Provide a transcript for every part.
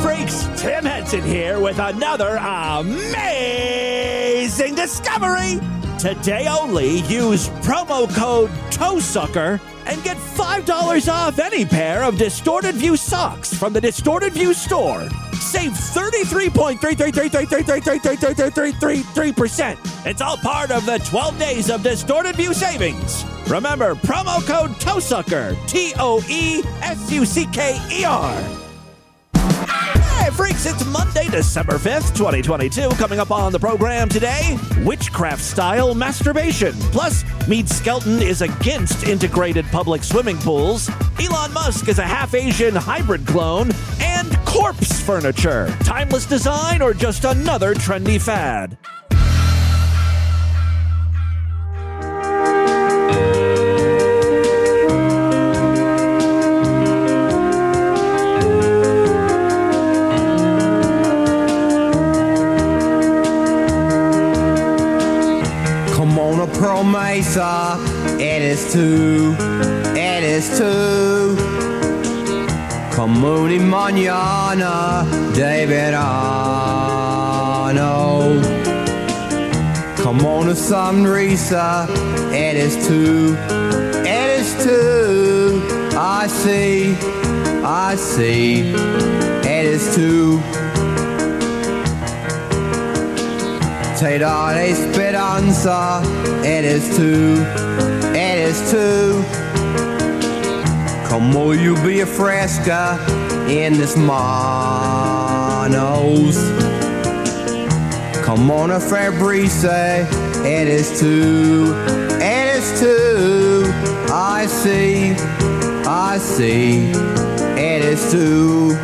freaks, Tim Henson here with another amazing discovery. Today only, use promo code TOESUCKER and get $5 off any pair of Distorted View socks from the Distorted View store. Save 33.3333333333%. It's all part of the 12 days of Distorted View savings. Remember, promo code TOESUCKER, T O E S U C K E R. Freaks, it's Monday, December 5th, 2022. Coming up on the program today witchcraft style masturbation. Plus, Mead Skelton is against integrated public swimming pools. Elon Musk is a half Asian hybrid clone. And corpse furniture. Timeless design or just another trendy fad? On, a promesa. It is two. It is two. Come y mañana, David Arno. Come on, a sonrisa. It is two. It is two. I see. I see. It is two. Take on esperanza. It is two. It is two. Como you be a fresca in this monos. Come on, a Fabrice. It is two. It is two. I see. I see. It is two.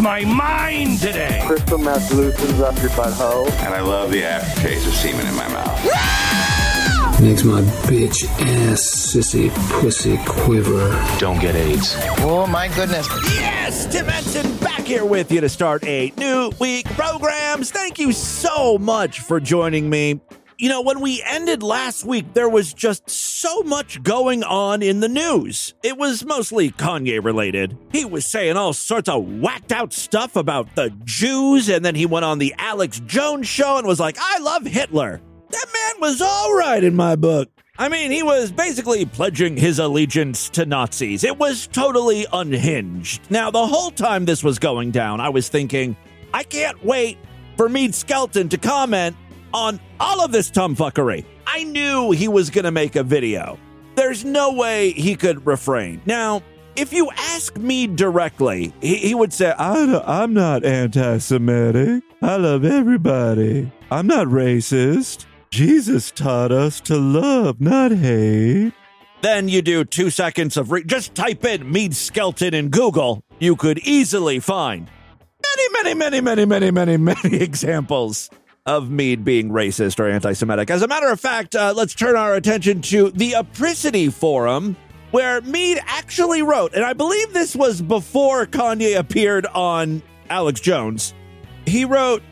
I'm gonna lose my mind today. Crystal meth loosens up your butthole. and I love the aftertaste of semen in my mouth. Makes my bitch ass sissy pussy quiver. Don't get AIDS. Oh my goodness. Yes, Tim Henson back here with you to start a new week programs. Thank you so much for joining me. You know, when we ended last week, there was just so much going on in the news. It was mostly Kanye related. He was saying all sorts of whacked out stuff about the Jews, and then he went on the Alex Jones show and was like, I love Hitler. That man was all right in my book. I mean, he was basically pledging his allegiance to Nazis. It was totally unhinged. Now, the whole time this was going down, I was thinking, I can't wait for Mead Skelton to comment on all of this tomfuckery. I knew he was going to make a video. There's no way he could refrain. Now, if you ask me directly, he, he would say, I, am not anti Semitic. I love everybody. I'm not racist. Jesus taught us to love, not hate. Then you do two seconds of re- just type in Mead Skelton in Google. You could easily find many, many, many, many, many, many, many examples of Mead being racist or anti Semitic. As a matter of fact, uh, let's turn our attention to the Apricity Forum, where Mead actually wrote, and I believe this was before Kanye appeared on Alex Jones. He wrote,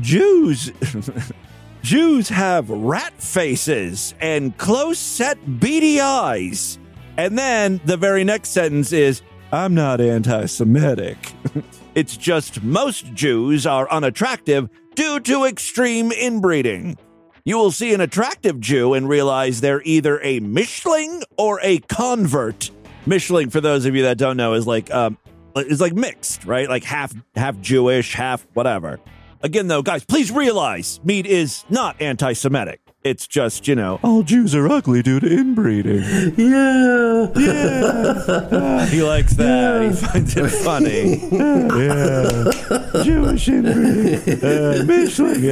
Jews. Jews have rat faces and close set beady eyes. And then the very next sentence is, I'm not anti Semitic. it's just most Jews are unattractive due to extreme inbreeding. You will see an attractive Jew and realize they're either a Mischling or a convert. Mischling, for those of you that don't know, is like um, is like mixed, right? Like half half Jewish, half whatever. Again, though, guys, please realize Mead is not anti-Semitic. It's just, you know, all Jews are ugly due to inbreeding. Yeah. Yeah. he likes that. He finds it funny. yeah. Jewish inbreeding. Uh, Mischling.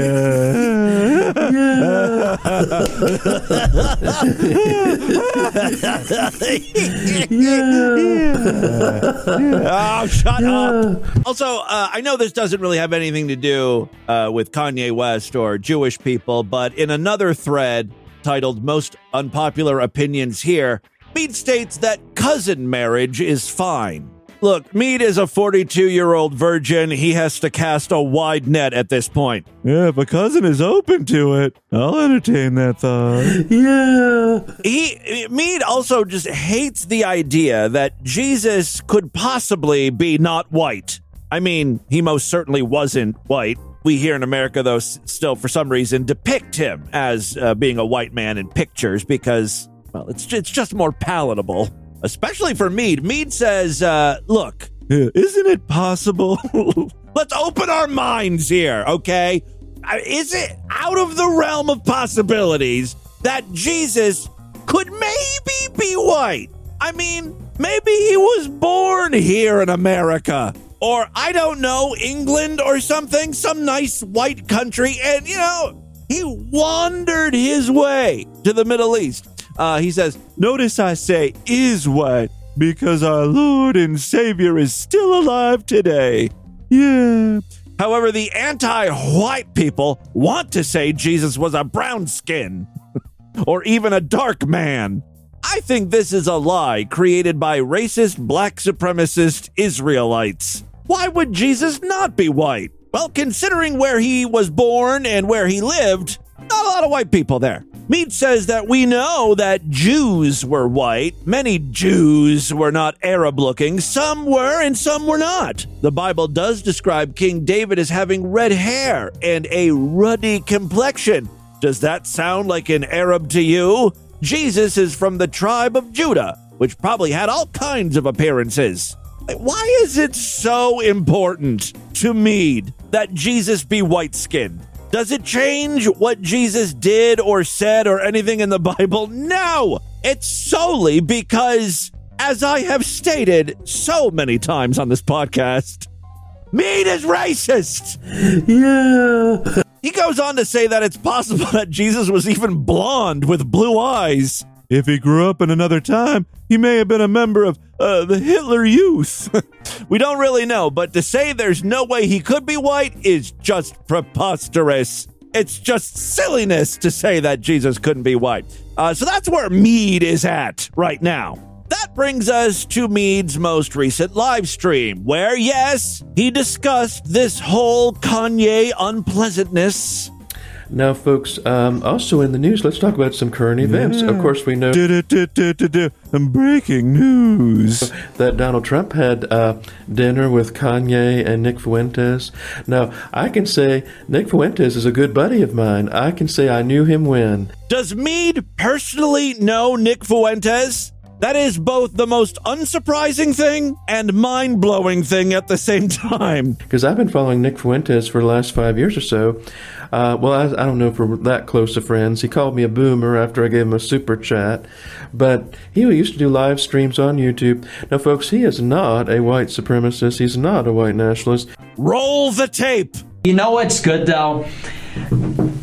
Oh, shut up. Also, uh, I know this doesn't really have anything to do uh, with Kanye West or Jewish people, but in another thread titled Most Unpopular Opinions Here, Mead states that cousin marriage is fine. Look, Mead is a 42 year old virgin. He has to cast a wide net at this point. Yeah, if a cousin is open to it, I'll entertain that thought. Yeah. He Mead also just hates the idea that Jesus could possibly be not white. I mean, he most certainly wasn't white. We here in America, though, still for some reason depict him as uh, being a white man in pictures because, well, it's it's just more palatable, especially for Mead. Mead says, uh, "Look, isn't it possible? Let's open our minds here, okay? Uh, Is it out of the realm of possibilities that Jesus could maybe be white? I mean, maybe he was born here in America. Or, I don't know, England or something, some nice white country, and, you know, he wandered his way to the Middle East. Uh, he says, Notice I say is white because our Lord and Savior is still alive today. Yeah. However, the anti white people want to say Jesus was a brown skin or even a dark man. I think this is a lie created by racist black supremacist Israelites. Why would Jesus not be white? Well, considering where he was born and where he lived, not a lot of white people there. Mead says that we know that Jews were white. Many Jews were not Arab looking. Some were and some were not. The Bible does describe King David as having red hair and a ruddy complexion. Does that sound like an Arab to you? Jesus is from the tribe of Judah, which probably had all kinds of appearances. Why is it so important to Mead that Jesus be white skinned? Does it change what Jesus did or said or anything in the Bible? No! It's solely because, as I have stated so many times on this podcast, Mead is racist! Yeah. He goes on to say that it's possible that Jesus was even blonde with blue eyes. If he grew up in another time, he may have been a member of uh, the Hitler Youth. we don't really know, but to say there's no way he could be white is just preposterous. It's just silliness to say that Jesus couldn't be white. Uh, so that's where Mead is at right now. That brings us to Mead's most recent live stream, where, yes, he discussed this whole Kanye unpleasantness. Now, folks, um, also in the news, let's talk about some current events. Of course, we know Breaking news. that Donald Trump had uh, dinner with Kanye and Nick Fuentes. Now, I can say Nick Fuentes is a good buddy of mine. I can say I knew him when. Does Mead personally know Nick Fuentes? That is both the most unsurprising thing and mind blowing thing at the same time. Because I've been following Nick Fuentes for the last five years or so. Uh, well, I, I don't know if we're that close of friends. He called me a boomer after I gave him a super chat. But he used to do live streams on YouTube. Now, folks, he is not a white supremacist. He's not a white nationalist. Roll the tape. You know what's good though?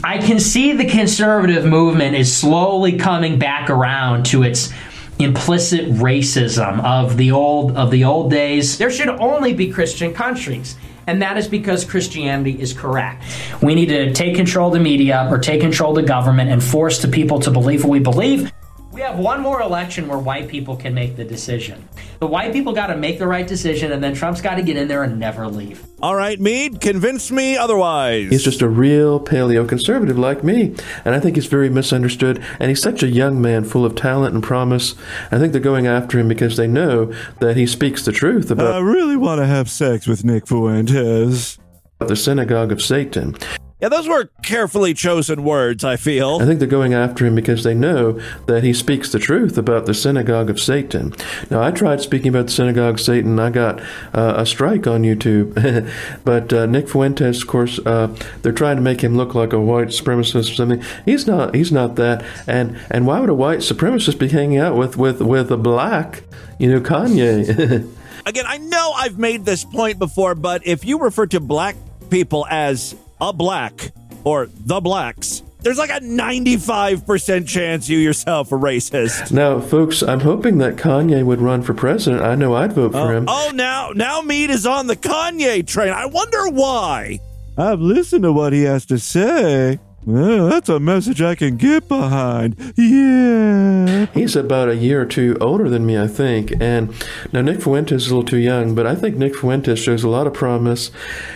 I can see the conservative movement is slowly coming back around to its implicit racism of the old of the old days. There should only be Christian countries. And that is because Christianity is correct. We need to take control of the media or take control of the government and force the people to believe what we believe. We have one more election where white people can make the decision. The white people got to make the right decision, and then Trump's got to get in there and never leave. All right, Mead, convince me otherwise. He's just a real paleo conservative like me, and I think he's very misunderstood. And he's such a young man, full of talent and promise. I think they're going after him because they know that he speaks the truth about I really want to have sex with Nick Fuentes. the synagogue of Satan. Yeah, those were carefully chosen words, I feel. I think they're going after him because they know that he speaks the truth about the synagogue of Satan. Now, I tried speaking about the synagogue of Satan. I got uh, a strike on YouTube. but uh, Nick Fuentes, of course, uh, they're trying to make him look like a white supremacist or something. He's not. He's not that. And and why would a white supremacist be hanging out with with with a black, you know, Kanye? Again, I know I've made this point before, but if you refer to black people as a black or the blacks, there's like a 95% chance you yourself are racist. now, folks, I'm hoping that Kanye would run for president. I know I'd vote for uh, him. Oh, now now Mead is on the Kanye train. I wonder why. I've listened to what he has to say. Well, that's a message I can get behind. Yeah. He's about a year or two older than me, I think. And now Nick Fuentes is a little too young, but I think Nick Fuentes shows a lot of promise,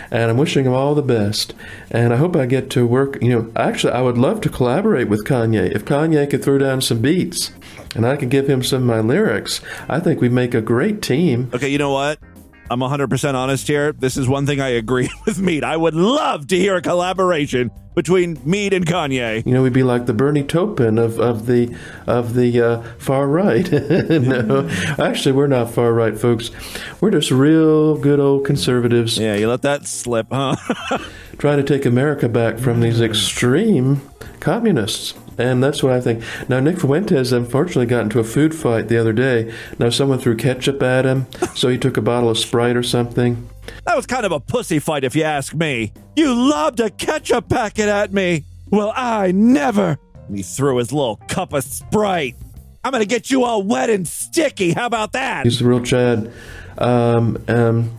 and I'm wishing him all the best. And I hope I get to work. You know, actually, I would love to collaborate with Kanye. If Kanye could throw down some beats, and I could give him some of my lyrics, I think we'd make a great team. Okay, you know what? I'm 100% honest here. This is one thing I agree with Mead. I would love to hear a collaboration between Mead and Kanye. You know, we'd be like the Bernie Taupin of, of the of the uh, far right. no, actually, we're not far right, folks. We're just real good old conservatives. Yeah, you let that slip, huh? trying to take America back from these extreme communists. And that's what I think. Now, Nick Fuentes unfortunately got into a food fight the other day. Now, someone threw ketchup at him, so he took a bottle of Sprite or something. That was kind of a pussy fight, if you ask me. You lobbed a ketchup packet at me. Well, I never. And he threw his little cup of Sprite. I'm going to get you all wet and sticky. How about that? He's the real Chad. Um, um,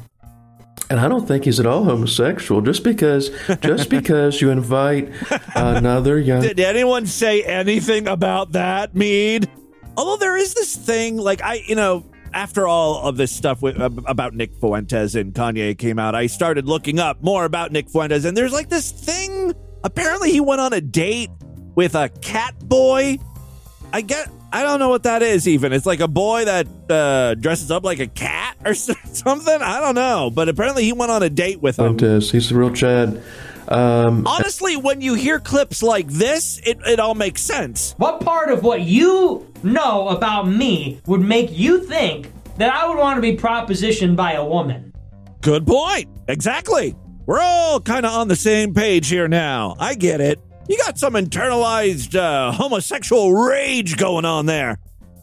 and I don't think he's at all homosexual. Just because, just because you invite another young. Did anyone say anything about that, Mead? Although there is this thing, like I, you know, after all of this stuff with, about Nick Fuentes and Kanye came out, I started looking up more about Nick Fuentes, and there's like this thing. Apparently, he went on a date with a cat boy. I get. I don't know what that is. Even it's like a boy that uh, dresses up like a cat or something. I don't know. But apparently, he went on a date with him. Fuentes, he's the real Chad. Um, Honestly, when you hear clips like this, it, it all makes sense. What part of what you know about me would make you think that I would want to be propositioned by a woman? Good point. Exactly. We're all kind of on the same page here now. I get it. You got some internalized uh, homosexual rage going on there.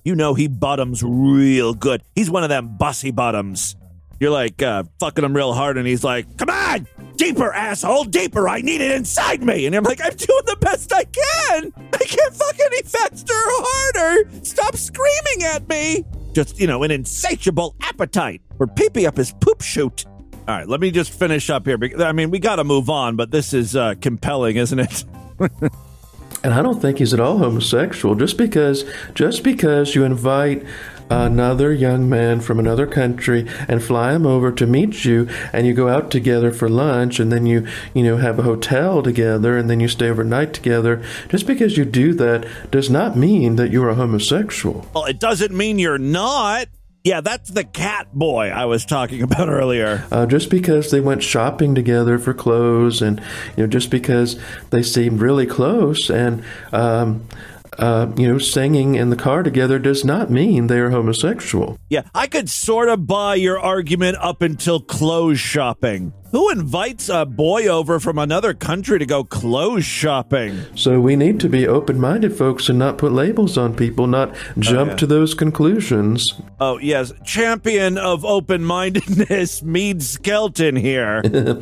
You know he bottoms real good. He's one of them bussy bottoms. You're like uh, fucking him real hard, and he's like, "Come on, deeper, asshole, deeper. I need it inside me." And I'm like, "I'm doing the best I can. I can't fuck any faster or harder. Stop screaming at me." Just you know, an insatiable appetite for pee up his poop chute. All right, let me just finish up here. because- I mean, we got to move on, but this is uh, compelling, isn't it? And I don't think he's at all homosexual. Just because, just because you invite another young man from another country and fly him over to meet you, and you go out together for lunch, and then you, you know, have a hotel together, and then you stay overnight together. Just because you do that does not mean that you are a homosexual. Well, it doesn't mean you're not. Yeah, that's the cat boy I was talking about earlier. Uh, just because they went shopping together for clothes, and you know, just because they seemed really close, and um, uh, you know, singing in the car together does not mean they are homosexual. Yeah, I could sort of buy your argument up until clothes shopping. Who invites a boy over from another country to go clothes shopping? So we need to be open-minded, folks, and not put labels on people, not jump yeah. to those conclusions. Oh, yes. Champion of open mindedness, Mead Skelton here.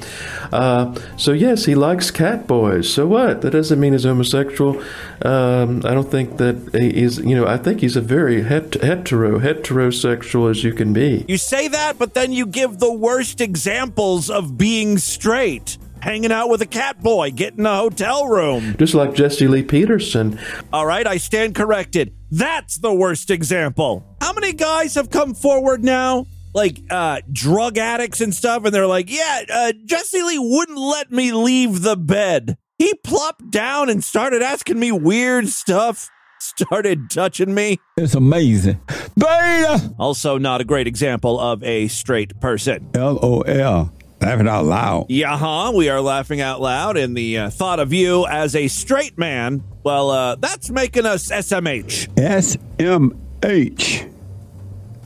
uh, so, yes, he likes cat boys. So what? That doesn't mean he's homosexual. Um, I don't think that he's, you know, I think he's a very het- hetero, heterosexual as you can be. You say that, but then you give the worst examples of being straight. Hanging out with a cat boy, getting a hotel room. Just like Jesse Lee Peterson. All right, I stand corrected. That's the worst example. How many guys have come forward now? Like uh, drug addicts and stuff, and they're like, yeah, uh, Jesse Lee wouldn't let me leave the bed. He plopped down and started asking me weird stuff, started touching me. It's amazing. Beta! Also, not a great example of a straight person. LOL. Laughing out loud. Yeah, huh? We are laughing out loud in the uh, thought of you as a straight man. Well, uh, that's making us SMH. SMH.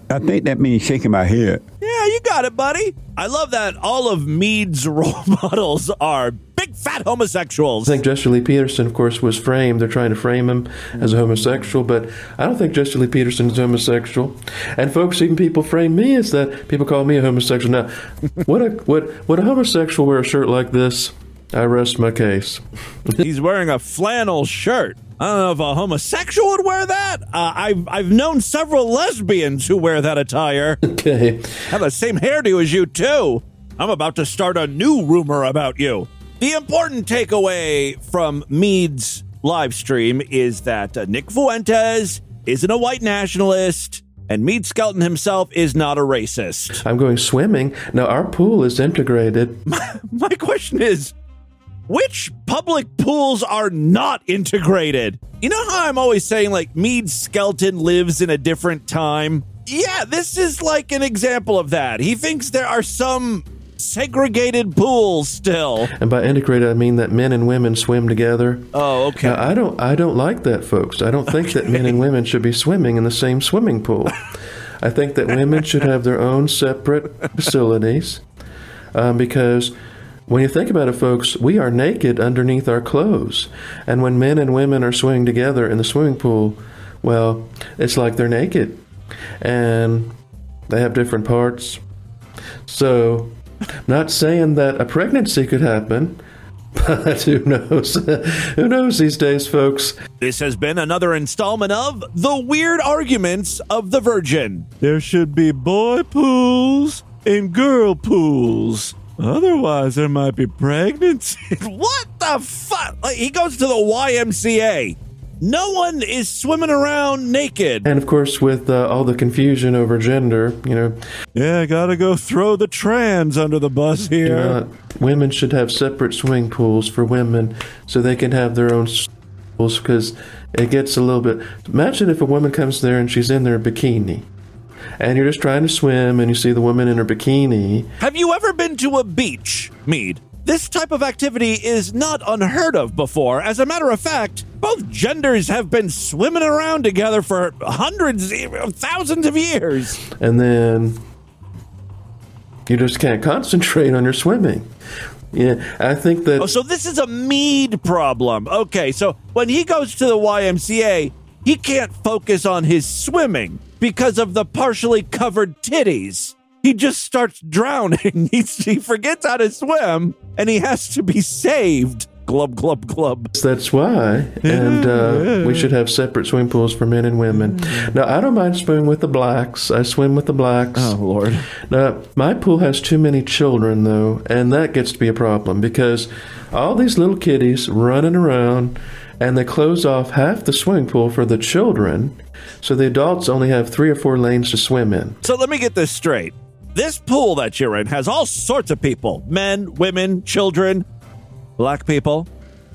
I think that means shaking my head. Yeah, you got it, buddy. I love that all of Mead's role models are big fat homosexuals. I think Jesse Lee Peterson, of course, was framed. They're trying to frame him as a homosexual, but I don't think Jesse Lee Peterson is homosexual. And folks, even people frame me as that. People call me a homosexual. Now, what a what would a homosexual wear a shirt like this? I rest my case. He's wearing a flannel shirt. I don't know if a homosexual would wear that. Uh, I've I've known several lesbians who wear that attire. Okay. Have the same hairdo as you too. I'm about to start a new rumor about you. The important takeaway from Mead's live stream is that uh, Nick Fuentes isn't a white nationalist, and Mead Skelton himself is not a racist. I'm going swimming. Now, our pool is integrated. My question is which public pools are not integrated? You know how I'm always saying, like, Mead Skelton lives in a different time? Yeah, this is like an example of that. He thinks there are some segregated pools still. And by integrated, I mean that men and women swim together. Oh, okay. Now, I don't, I don't like that, folks. I don't think that men and women should be swimming in the same swimming pool. I think that women should have their own separate facilities um, because when you think about it, folks, we are naked underneath our clothes. And when men and women are swimming together in the swimming pool, well, it's like they're naked. And they have different parts. So, not saying that a pregnancy could happen, but who knows? who knows these days, folks? This has been another installment of The Weird Arguments of the Virgin. There should be boy pools and girl pools. Otherwise, there might be pregnancy. what the fuck? Like, he goes to the YMCA. No one is swimming around naked. And of course, with uh, all the confusion over gender, you know, Yeah, gotta go throw the trans under the bus here. uh, women should have separate swimming pools for women so they can have their own pools because it gets a little bit. Imagine if a woman comes there and she's in their bikini. And you're just trying to swim, and you see the woman in her bikini. Have you ever been to a beach, Mead? This type of activity is not unheard of before. As a matter of fact, both genders have been swimming around together for hundreds, thousands of years. and then you just can't concentrate on your swimming. Yeah, I think that Oh, so this is a Mead problem. Okay, so when he goes to the YMCA, he can't focus on his swimming because of the partially covered titties. He just starts drowning. He, he forgets how to swim and he has to be saved. Glub, glub, glub. that's why, and uh, we should have separate swimming pools for men and women. Now, I don't mind swimming with the blacks. I swim with the blacks. Oh, Lord. Now, my pool has too many children, though, and that gets to be a problem because all these little kiddies running around, and they close off half the swimming pool for the children, so the adults only have three or four lanes to swim in. So let me get this straight. This pool that you're in has all sorts of people men, women, children, black people.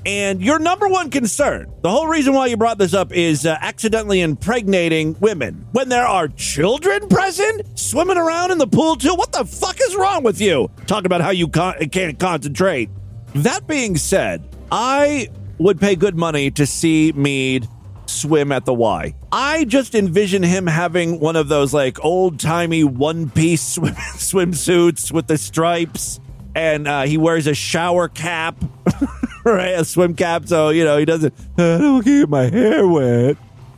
And your number one concern, the whole reason why you brought this up is uh, accidentally impregnating women. When there are children present, swimming around in the pool too, what the fuck is wrong with you? Talk about how you con- can't concentrate. That being said, I would pay good money to see Mead swim at the Y. I just envision him having one of those like old timey one piece swim- swimsuits with the stripes, and uh, he wears a shower cap, right? A swim cap, so you know he doesn't. I don't get my hair wet.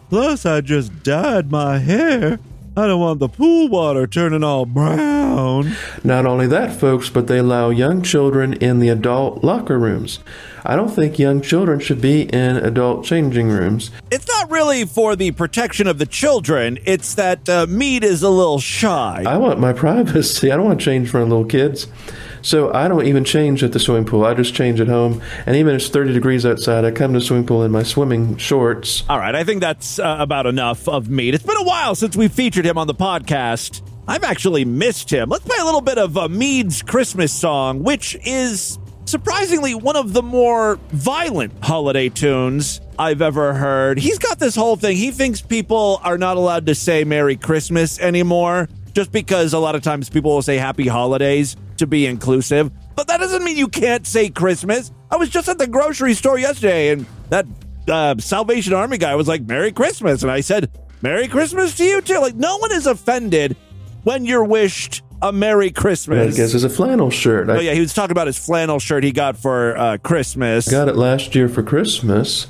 Plus, I just dyed my hair. I don't want the pool water turning all brown. Not only that, folks, but they allow young children in the adult locker rooms. I don't think young children should be in adult changing rooms. It's not really for the protection of the children. It's that uh, Mead is a little shy. I want my privacy. I don't want to change for little kids. So I don't even change at the swimming pool. I just change at home. And even if it's 30 degrees outside, I come to the swimming pool in my swimming shorts. All right, I think that's uh, about enough of Mead. It's been a while since we featured him on the podcast. I've actually missed him. Let's play a little bit of uh, Mead's Christmas song, which is surprisingly one of the more violent holiday tunes I've ever heard. He's got this whole thing. He thinks people are not allowed to say Merry Christmas anymore just because a lot of times people will say Happy Holidays to be inclusive, but that doesn't mean you can't say Christmas. I was just at the grocery store yesterday and that uh, Salvation Army guy was like, Merry Christmas. And I said, Merry Christmas to you too. Like, no one is offended when you're wished a Merry Christmas. I guess it's a flannel shirt. I Oh, yeah, he was talking about his flannel shirt he got for uh, Christmas. got it last year for Christmas.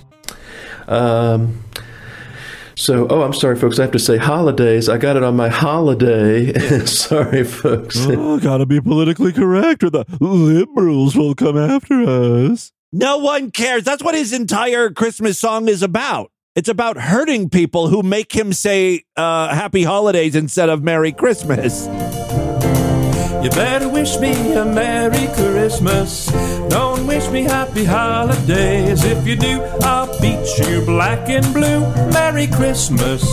Um, so, oh, I'm sorry, folks. I have to say holidays. I got it on my holiday. sorry, folks. Oh, gotta be politically correct, or the liberals will come after us. No one cares. That's what his entire Christmas song is about. It's about hurting people who make him say uh, Happy Holidays instead of Merry Christmas. You better wish me a Merry Christmas. Don't wish me Happy Holidays. If you do, I'll beat you black and blue. Merry Christmas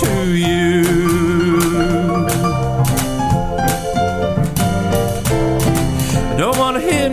to you.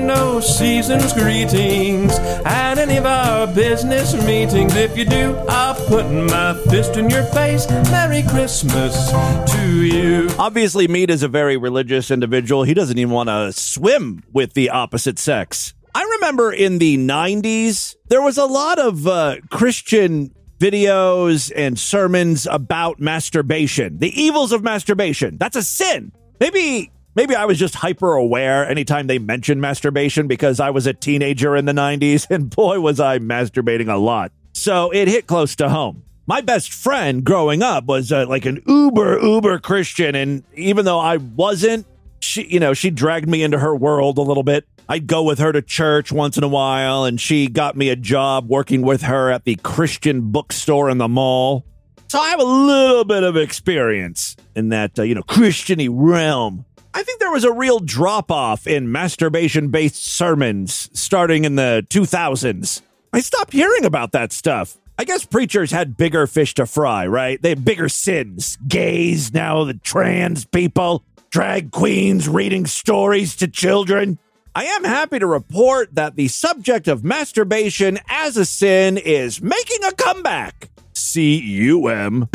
No season's greetings at any of our business meetings. If you do, I'll put my fist in your face. Merry Christmas to you. Obviously, Mead is a very religious individual. He doesn't even want to swim with the opposite sex. I remember in the 90s, there was a lot of uh, Christian videos and sermons about masturbation, the evils of masturbation. That's a sin. Maybe. Maybe I was just hyper aware anytime they mentioned masturbation because I was a teenager in the 90s and boy was I masturbating a lot. So it hit close to home. My best friend growing up was uh, like an uber uber Christian and even though I wasn't she you know she dragged me into her world a little bit i'd go with her to church once in a while and she got me a job working with her at the christian bookstore in the mall so i have a little bit of experience in that uh, you know christiany realm i think there was a real drop off in masturbation based sermons starting in the 2000s i stopped hearing about that stuff I guess preachers had bigger fish to fry, right? They had bigger sins. Gays, now the trans people, drag queens reading stories to children. I am happy to report that the subject of masturbation as a sin is making a comeback. C U M.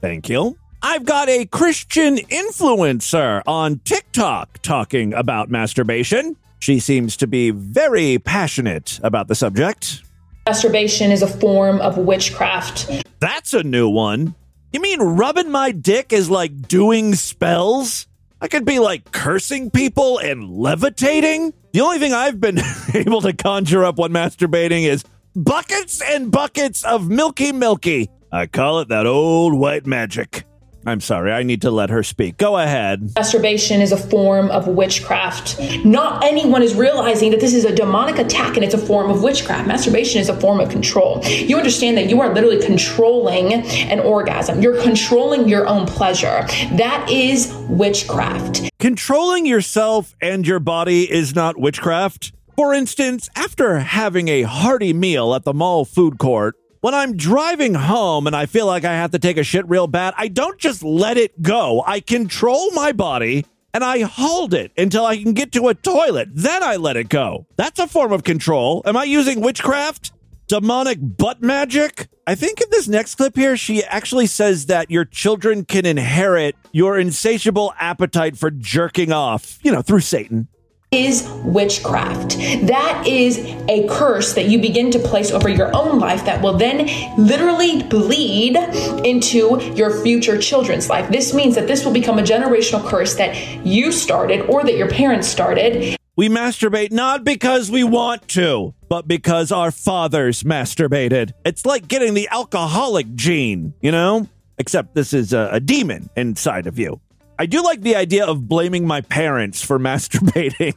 Thank you. I've got a Christian influencer on TikTok talking about masturbation. She seems to be very passionate about the subject. Masturbation is a form of witchcraft. That's a new one. You mean rubbing my dick is like doing spells? I could be like cursing people and levitating? The only thing I've been able to conjure up when masturbating is buckets and buckets of milky milky. I call it that old white magic. I'm sorry, I need to let her speak. Go ahead. Masturbation is a form of witchcraft. Not anyone is realizing that this is a demonic attack and it's a form of witchcraft. Masturbation is a form of control. You understand that you are literally controlling an orgasm, you're controlling your own pleasure. That is witchcraft. Controlling yourself and your body is not witchcraft. For instance, after having a hearty meal at the mall food court, when I'm driving home and I feel like I have to take a shit real bad, I don't just let it go. I control my body and I hold it until I can get to a toilet. Then I let it go. That's a form of control. Am I using witchcraft? Demonic butt magic? I think in this next clip here, she actually says that your children can inherit your insatiable appetite for jerking off, you know, through Satan is witchcraft. That is a curse that you begin to place over your own life that will then literally bleed into your future children's life. This means that this will become a generational curse that you started or that your parents started. We masturbate not because we want to, but because our fathers masturbated. It's like getting the alcoholic gene, you know? Except this is a, a demon inside of you. I do like the idea of blaming my parents for masturbating.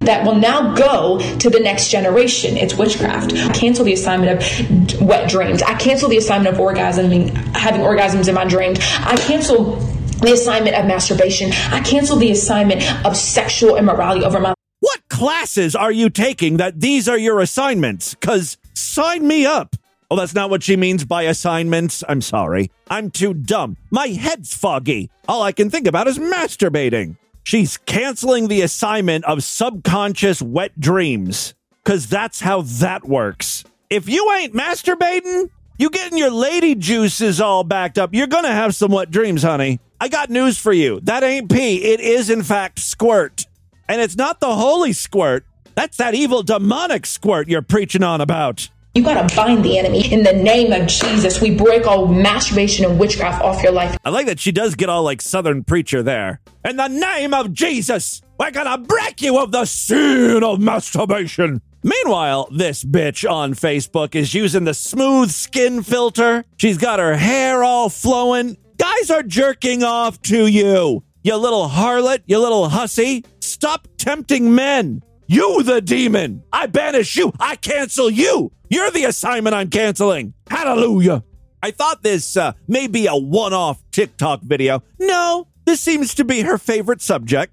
that will now go to the next generation. It's witchcraft. I cancel the assignment of wet dreams. I cancel the assignment of orgasming, having orgasms in my dreams. I cancel the assignment of masturbation. I cancel the assignment of sexual immorality over my what classes are you taking that these are your assignments? Cuz sign me up. Oh, that's not what she means by assignments. I'm sorry. I'm too dumb. My head's foggy. All I can think about is masturbating. She's canceling the assignment of subconscious wet dreams because that's how that works. If you ain't masturbating, You getting your lady juices all backed up. You're going to have some wet dreams, honey. I got news for you. That ain't pee. It is, in fact, squirt. And it's not the holy squirt. That's that evil demonic squirt you're preaching on about. You gotta bind the enemy in the name of Jesus. We break all masturbation and witchcraft off your life. I like that she does get all like Southern preacher there. In the name of Jesus, we're gonna break you of the sin of masturbation. Meanwhile, this bitch on Facebook is using the smooth skin filter. She's got her hair all flowing. Guys are jerking off to you. You little harlot, you little hussy. Stop tempting men. You, the demon. I banish you. I cancel you. You're the assignment I'm canceling. Hallelujah. I thought this uh, may be a one off TikTok video. No, this seems to be her favorite subject.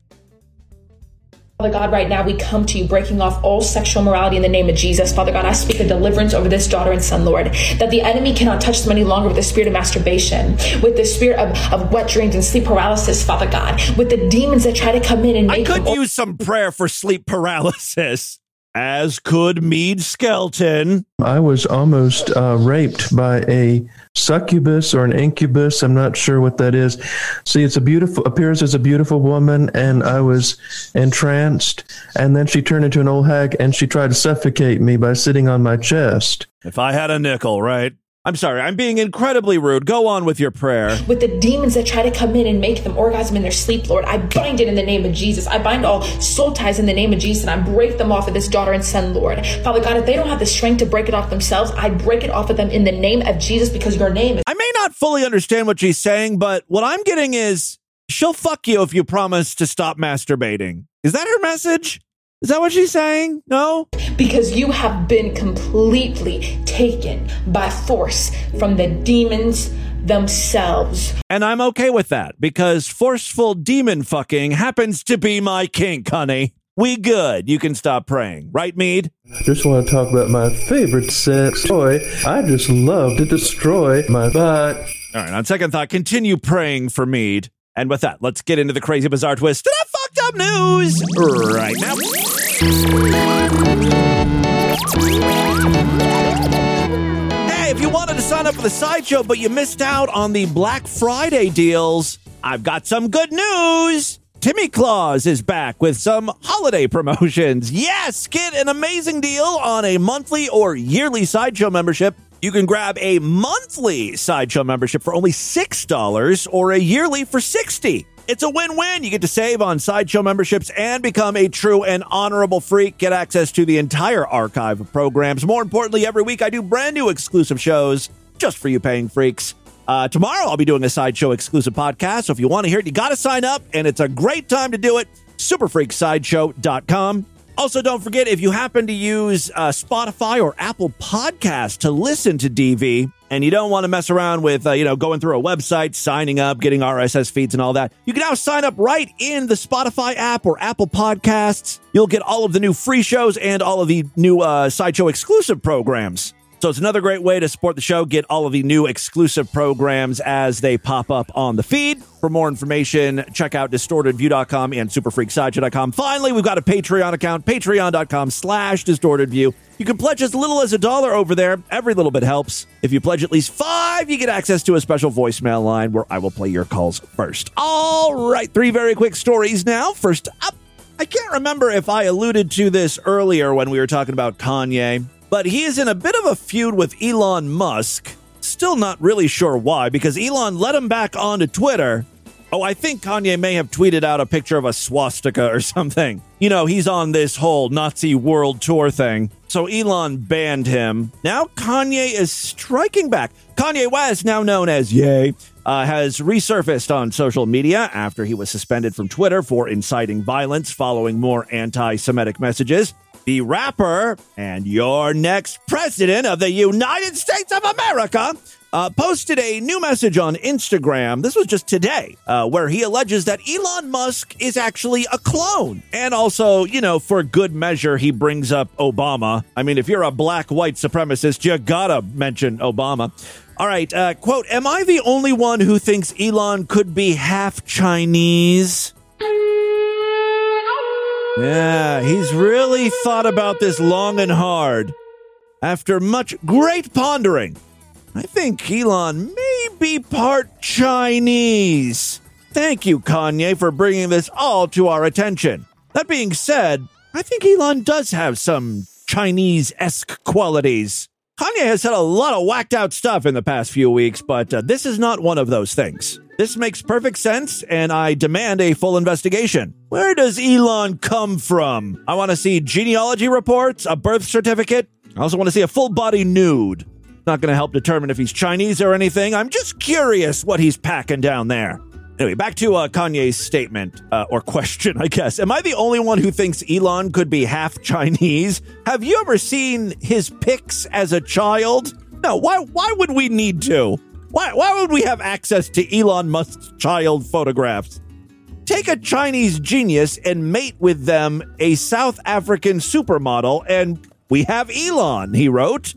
Father God, right now we come to you breaking off all sexual morality in the name of Jesus. Father God, I speak a deliverance over this daughter and son, Lord, that the enemy cannot touch them any longer with the spirit of masturbation, with the spirit of, of wet dreams and sleep paralysis, Father God, with the demons that try to come in and I could use some prayer for sleep paralysis, as could Mead Skelton. I was almost uh, raped by a succubus or an incubus. I'm not sure what that is. See, it's a beautiful appears as a beautiful woman, and I was entranced. And then she turned into an old hag, and she tried to suffocate me by sitting on my chest. If I had a nickel, right? I'm sorry, I'm being incredibly rude. Go on with your prayer. with the demons that try to come in and make them orgasm in their sleep, Lord. I bind it in the name of Jesus. I bind all soul ties in the name of Jesus and I break them off of this daughter and son, Lord. Father God, if they don't have the strength to break it off themselves, I break it off of them in the name of Jesus because your name is. I may not fully understand what she's saying, but what I'm getting is she'll fuck you if you promise to stop masturbating. Is that her message? Is that what she's saying? No? Because you have been completely taken by force from the demons themselves. And I'm okay with that because forceful demon fucking happens to be my kink, honey. We good. You can stop praying. Right, Mead? I just want to talk about my favorite sex toy. I just love to destroy my butt. All right, on second thought, continue praying for Mead. And with that, let's get into the crazy, bizarre twist to up news right now. Hey, if you wanted to sign up for the sideshow, but you missed out on the Black Friday deals, I've got some good news. Timmy Claus is back with some holiday promotions. Yes, get an amazing deal on a monthly or yearly sideshow membership. You can grab a monthly sideshow membership for only $6 or a yearly for 60 It's a win win. You get to save on sideshow memberships and become a true and honorable freak. Get access to the entire archive of programs. More importantly, every week I do brand new exclusive shows just for you paying freaks. Uh, tomorrow I'll be doing a sideshow exclusive podcast. So if you want to hear it, you got to sign up, and it's a great time to do it. Superfreaksideshow.com. Also, don't forget if you happen to use uh, Spotify or Apple Podcast to listen to DV, and you don't want to mess around with uh, you know going through a website, signing up, getting RSS feeds, and all that, you can now sign up right in the Spotify app or Apple Podcasts. You'll get all of the new free shows and all of the new uh, sideshow exclusive programs. So it's another great way to support the show, get all of the new exclusive programs as they pop up on the feed. For more information, check out distortedview.com and superfreaksideshow.com. Finally, we've got a Patreon account, patreon.com slash distortedview. You can pledge as little as a dollar over there. Every little bit helps. If you pledge at least five, you get access to a special voicemail line where I will play your calls first. All right, three very quick stories now. First up, I can't remember if I alluded to this earlier when we were talking about Kanye, but he is in a bit of a feud with Elon Musk. Still not really sure why, because Elon let him back onto Twitter. Oh, I think Kanye may have tweeted out a picture of a swastika or something. You know, he's on this whole Nazi world tour thing. So Elon banned him. Now Kanye is striking back. Kanye West, now known as Ye, uh, has resurfaced on social media after he was suspended from Twitter for inciting violence following more anti Semitic messages. The rapper and your next president of the United States of America uh, posted a new message on Instagram. This was just today, uh, where he alleges that Elon Musk is actually a clone. And also, you know, for good measure, he brings up Obama. I mean, if you're a black white supremacist, you gotta mention Obama. All right, uh, quote, Am I the only one who thinks Elon could be half Chinese? Yeah, he's really thought about this long and hard. After much great pondering, I think Elon may be part Chinese. Thank you, Kanye, for bringing this all to our attention. That being said, I think Elon does have some Chinese esque qualities. Kanye has said a lot of whacked out stuff in the past few weeks, but uh, this is not one of those things. This makes perfect sense, and I demand a full investigation. Where does Elon come from? I want to see genealogy reports, a birth certificate. I also want to see a full body nude. Not going to help determine if he's Chinese or anything. I'm just curious what he's packing down there. Anyway, back to uh, Kanye's statement uh, or question, I guess. Am I the only one who thinks Elon could be half Chinese? Have you ever seen his pics as a child? No. Why? Why would we need to? Why? Why would we have access to Elon Musk's child photographs? Take a Chinese genius and mate with them a South African supermodel, and we have Elon. He wrote.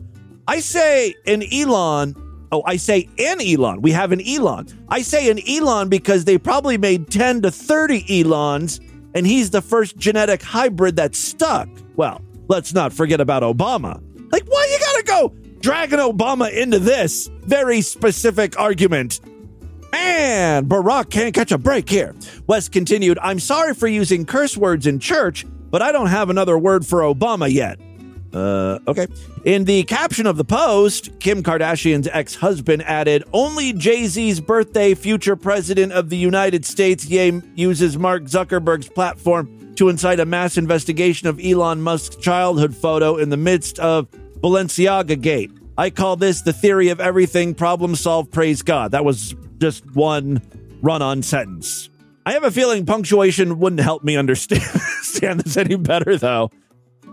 I say an Elon. Oh, I say an Elon. We have an Elon. I say an Elon because they probably made 10 to 30 Elons, and he's the first genetic hybrid that stuck. Well, let's not forget about Obama. Like, why you gotta go dragging Obama into this very specific argument? Man, Barack can't catch a break here. West continued, I'm sorry for using curse words in church, but I don't have another word for Obama yet. Uh, okay. In the caption of the post, Kim Kardashian's ex husband added, Only Jay Z's birthday, future president of the United States, Ye uses Mark Zuckerberg's platform to incite a mass investigation of Elon Musk's childhood photo in the midst of Balenciaga Gate. I call this the theory of everything, problem solved, praise God. That was just one run on sentence. I have a feeling punctuation wouldn't help me understand, this any better, though.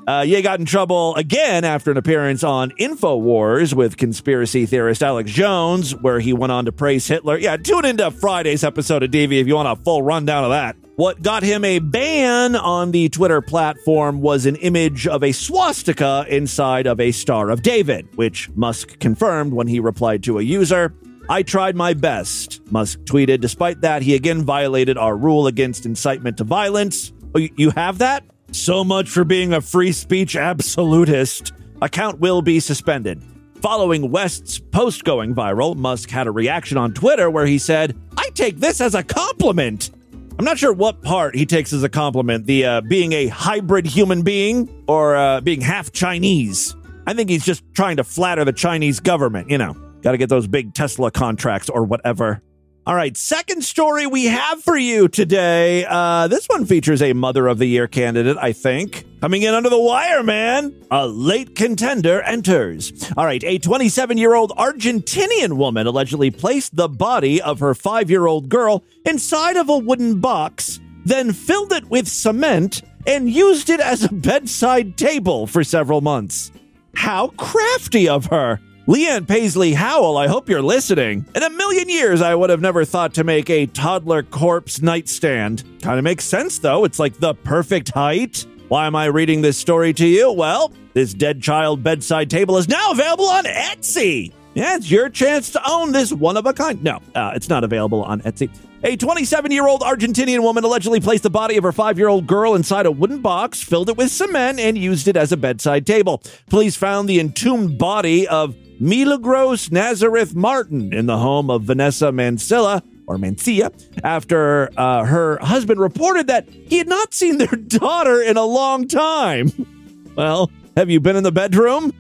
Uh, Ye got in trouble again after an appearance on InfoWars with conspiracy theorist Alex Jones, where he went on to praise Hitler. Yeah, tune into Friday's episode of DV if you want a full rundown of that. What got him a ban on the Twitter platform was an image of a swastika inside of a Star of David, which Musk confirmed when he replied to a user. I tried my best, Musk tweeted. Despite that, he again violated our rule against incitement to violence. Oh, you have that? So much for being a free speech absolutist. Account will be suspended. Following West's post going viral, Musk had a reaction on Twitter where he said, I take this as a compliment. I'm not sure what part he takes as a compliment the uh, being a hybrid human being or uh, being half Chinese. I think he's just trying to flatter the Chinese government, you know. Got to get those big Tesla contracts or whatever. All right, second story we have for you today. Uh, this one features a Mother of the Year candidate, I think. Coming in under the wire, man. A late contender enters. All right, a 27 year old Argentinian woman allegedly placed the body of her five year old girl inside of a wooden box, then filled it with cement and used it as a bedside table for several months. How crafty of her! Leanne Paisley Howell, I hope you're listening. In a million years, I would have never thought to make a toddler corpse nightstand. Kind of makes sense, though. It's like the perfect height. Why am I reading this story to you? Well, this dead child bedside table is now available on Etsy. Yeah, it's your chance to own this one of a kind. No, uh, it's not available on Etsy. A 27 year old Argentinian woman allegedly placed the body of her five year old girl inside a wooden box, filled it with cement, and used it as a bedside table. Police found the entombed body of Milagros Nazareth Martin in the home of Vanessa Mancilla or Mancia after uh, her husband reported that he had not seen their daughter in a long time. Well, have you been in the bedroom?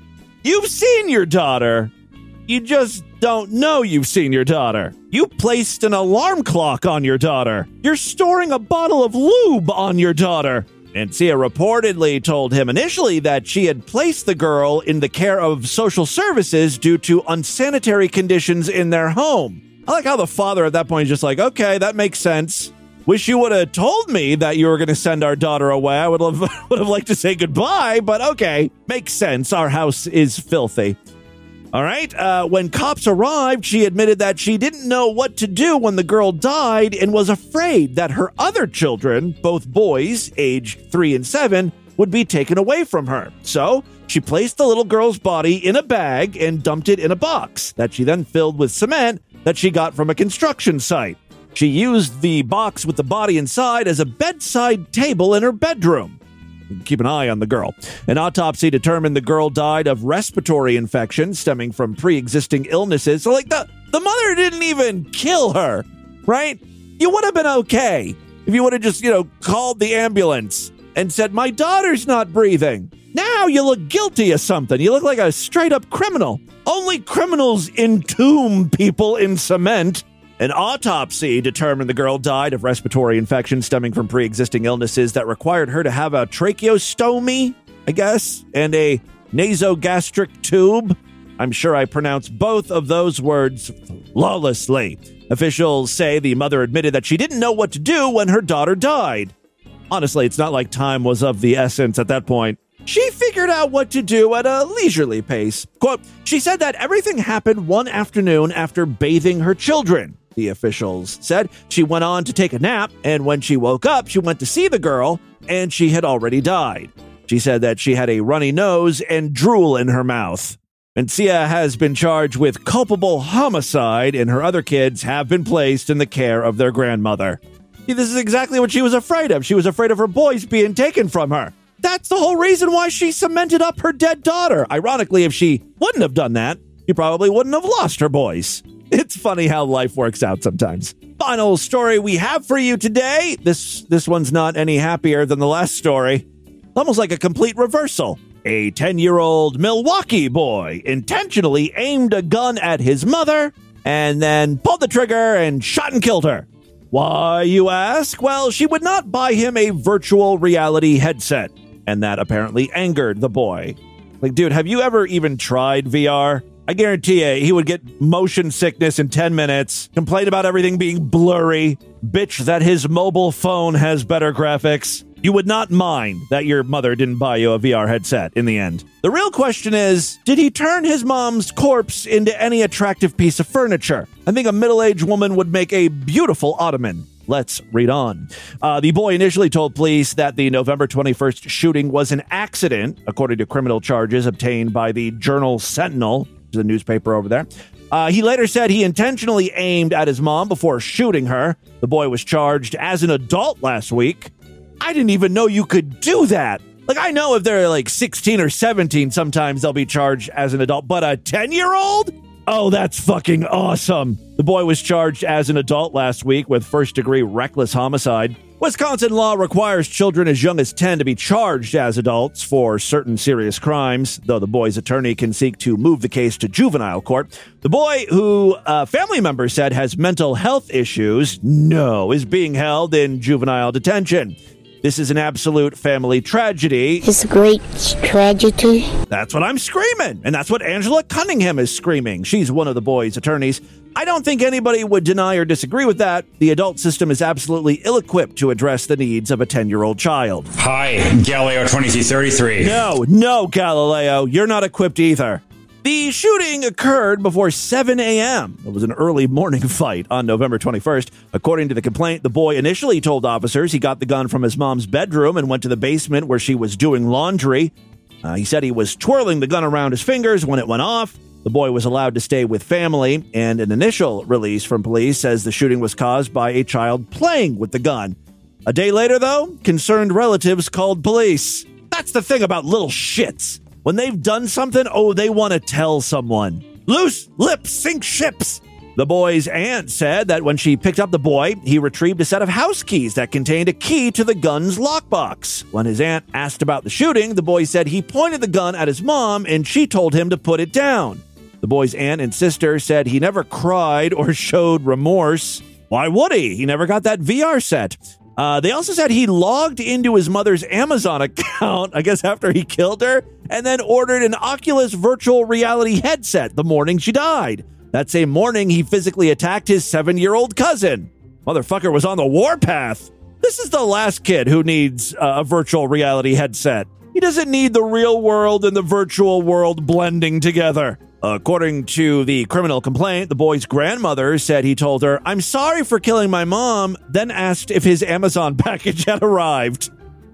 You've seen your daughter. You just don't know you've seen your daughter. You placed an alarm clock on your daughter. You're storing a bottle of lube on your daughter. Mancia reportedly told him initially that she had placed the girl in the care of social services due to unsanitary conditions in their home. I like how the father at that point is just like, okay, that makes sense. Wish you would have told me that you were going to send our daughter away. I would have would have liked to say goodbye, but okay, makes sense. Our house is filthy. All right. Uh, when cops arrived, she admitted that she didn't know what to do when the girl died and was afraid that her other children, both boys, aged three and seven, would be taken away from her. So she placed the little girl's body in a bag and dumped it in a box that she then filled with cement that she got from a construction site. She used the box with the body inside as a bedside table in her bedroom. Keep an eye on the girl. An autopsy determined the girl died of respiratory infection stemming from pre existing illnesses. So, like, the, the mother didn't even kill her, right? You would have been okay if you would have just, you know, called the ambulance and said, My daughter's not breathing. Now you look guilty of something. You look like a straight up criminal. Only criminals entomb people in cement. An autopsy determined the girl died of respiratory infection stemming from pre existing illnesses that required her to have a tracheostomy, I guess, and a nasogastric tube. I'm sure I pronounced both of those words flawlessly. Officials say the mother admitted that she didn't know what to do when her daughter died. Honestly, it's not like time was of the essence at that point. She figured out what to do at a leisurely pace. Quote, she said that everything happened one afternoon after bathing her children, the officials said. She went on to take a nap, and when she woke up, she went to see the girl, and she had already died. She said that she had a runny nose and drool in her mouth. Mencia has been charged with culpable homicide, and her other kids have been placed in the care of their grandmother. See, this is exactly what she was afraid of. She was afraid of her boys being taken from her. That's the whole reason why she cemented up her dead daughter. Ironically, if she wouldn't have done that, she probably wouldn't have lost her boys. It's funny how life works out sometimes. Final story we have for you today. This this one's not any happier than the last story. Almost like a complete reversal. A 10-year-old Milwaukee boy intentionally aimed a gun at his mother and then pulled the trigger and shot and killed her. Why, you ask? Well, she would not buy him a virtual reality headset and that apparently angered the boy. Like, dude, have you ever even tried VR? I guarantee you, he would get motion sickness in 10 minutes, complain about everything being blurry, bitch that his mobile phone has better graphics. You would not mind that your mother didn't buy you a VR headset in the end. The real question is did he turn his mom's corpse into any attractive piece of furniture? I think a middle aged woman would make a beautiful ottoman. Let's read on. Uh, the boy initially told police that the November 21st shooting was an accident, according to criminal charges obtained by the Journal Sentinel, the newspaper over there. Uh, he later said he intentionally aimed at his mom before shooting her. The boy was charged as an adult last week. I didn't even know you could do that. Like, I know if they're like 16 or 17, sometimes they'll be charged as an adult, but a 10 year old? Oh, that's fucking awesome. The boy was charged as an adult last week with first degree reckless homicide. Wisconsin law requires children as young as 10 to be charged as adults for certain serious crimes, though the boy's attorney can seek to move the case to juvenile court. The boy, who a family member said has mental health issues, no, is being held in juvenile detention. This is an absolute family tragedy. It's a great tragedy. That's what I'm screaming. And that's what Angela Cunningham is screaming. She's one of the boy's attorneys. I don't think anybody would deny or disagree with that. The adult system is absolutely ill equipped to address the needs of a 10 year old child. Hi, Galileo 2333. No, no, Galileo. You're not equipped either. The shooting occurred before 7 a.m. It was an early morning fight on November 21st. According to the complaint, the boy initially told officers he got the gun from his mom's bedroom and went to the basement where she was doing laundry. Uh, he said he was twirling the gun around his fingers when it went off. The boy was allowed to stay with family, and an initial release from police says the shooting was caused by a child playing with the gun. A day later, though, concerned relatives called police. That's the thing about little shits. When they've done something, oh, they want to tell someone. Loose lips sink ships. The boy's aunt said that when she picked up the boy, he retrieved a set of house keys that contained a key to the gun's lockbox. When his aunt asked about the shooting, the boy said he pointed the gun at his mom and she told him to put it down. The boy's aunt and sister said he never cried or showed remorse. Why would he? He never got that VR set. Uh, they also said he logged into his mother's Amazon account, I guess after he killed her, and then ordered an Oculus virtual reality headset the morning she died. That same morning, he physically attacked his seven year old cousin. Motherfucker was on the warpath. This is the last kid who needs a virtual reality headset. He doesn't need the real world and the virtual world blending together. According to the criminal complaint, the boy's grandmother said he told her, I'm sorry for killing my mom, then asked if his Amazon package had arrived.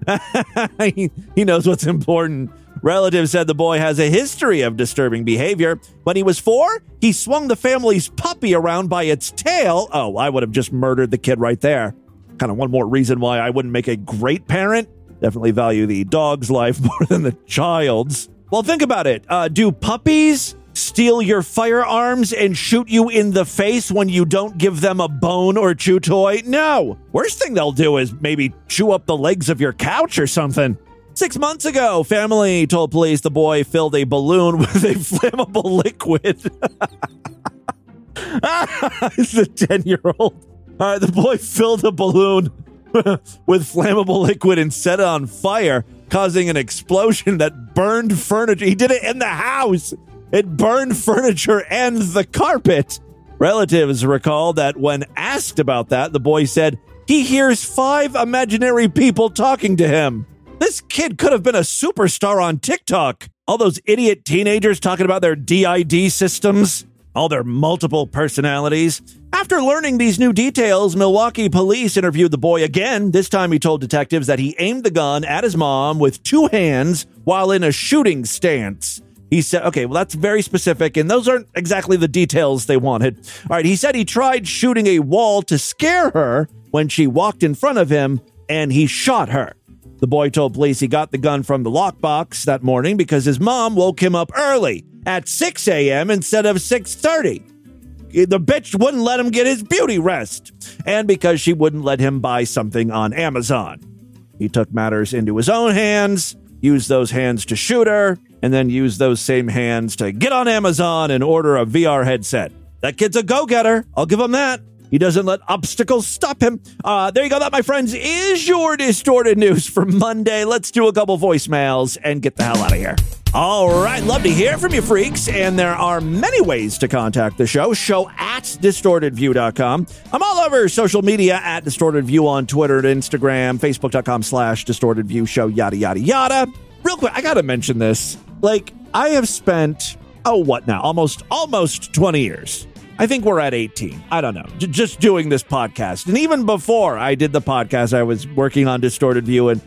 he, knows what's important. Relatives said the boy has a history of disturbing behavior. When he was four, he swung the family's puppy around by its tail. Oh, I would have just murdered the kid right there. Kind of one more reason why I wouldn't make a great parent. Definitely value the dog's life more than the child's. Well, think about it. Uh, do puppies steal your firearms and shoot you in the face when you don't give them a bone or chew toy? No. Worst thing they'll do is maybe chew up the legs of your couch or something. Six months ago, family told police the boy filled a balloon with a flammable liquid. it's a 10 year old. All uh, right, the boy filled a balloon with flammable liquid and set it on fire, causing an explosion that burned furniture. He did it in the house. It burned furniture and the carpet. Relatives recall that when asked about that, the boy said he hears five imaginary people talking to him. This kid could have been a superstar on TikTok. All those idiot teenagers talking about their DID systems, all their multiple personalities. After learning these new details, Milwaukee police interviewed the boy again. This time he told detectives that he aimed the gun at his mom with two hands while in a shooting stance. He said, okay, well, that's very specific, and those aren't exactly the details they wanted. All right, he said he tried shooting a wall to scare her when she walked in front of him, and he shot her. The boy told police he got the gun from the lockbox that morning because his mom woke him up early at 6 a.m. instead of 6:30. The bitch wouldn't let him get his beauty rest, and because she wouldn't let him buy something on Amazon. He took matters into his own hands, used those hands to shoot her, and then use those same hands to get on Amazon and order a VR headset. That kid's a go-getter. I'll give him that. He doesn't let obstacles stop him. Uh, there you go. That, my friends, is your distorted news for Monday. Let's do a couple voicemails and get the hell out of here. All right, love to hear from you, freaks. And there are many ways to contact the show. Show at distortedview.com. I'm all over social media at distortedview on Twitter and Instagram, facebook.com slash distortedview show, yada, yada, yada. Real quick, I got to mention this. Like, I have spent, oh, what now? Almost, almost 20 years I think we're at 18. I don't know. J- just doing this podcast. And even before I did the podcast, I was working on Distorted View and